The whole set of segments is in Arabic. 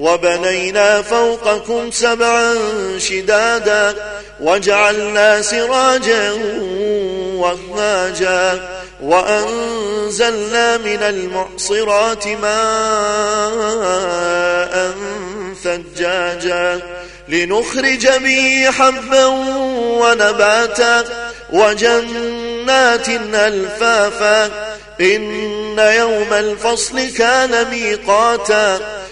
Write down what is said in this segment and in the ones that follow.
وبنينا فوقكم سبعا شدادا وجعلنا سراجا وهاجا وأنزلنا من المعصرات ماء ثجاجا لنخرج به حبا ونباتا وجنات ألفافا إن يوم الفصل كان ميقاتا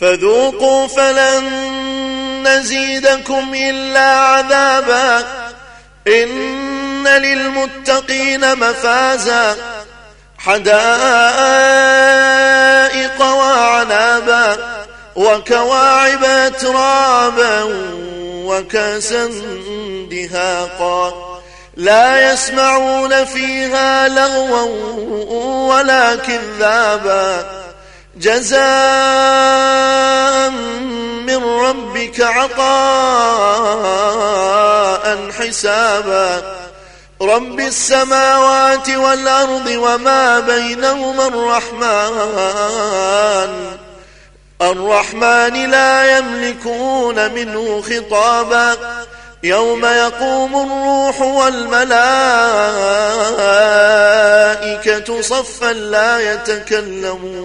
فذوقوا فلن نزيدكم إلا عذابا. إن للمتقين مفازا. حدائق وعنابا. وكواعب اترابا وكأسا دهاقا. لا يسمعون فيها لغوا ولا كذابا. جزاء عطاء حسابا. رب السماوات والأرض وما بينهما الرحمن. الرحمن لا يملكون منه خطابا. يوم يقوم الروح والملائكة صفا لا يتكلمون.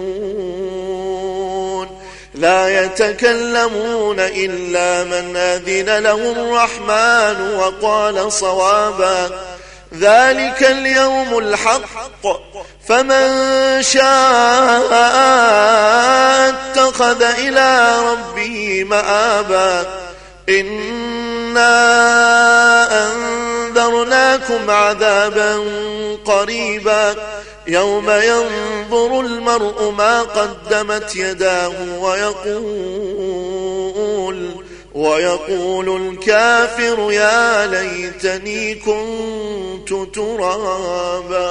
لا يتكلمون إلا من أذن له الرحمن وقال صوابا. ذلك اليوم الحق. فمن شاء اتخذ إلى ربه مآبا. إنا أنذرناكم عذابا قريبا. يوم ينظر المرء ما قدمت يداه ويقول ويقول الكافر يا ليتني كنت ترابا.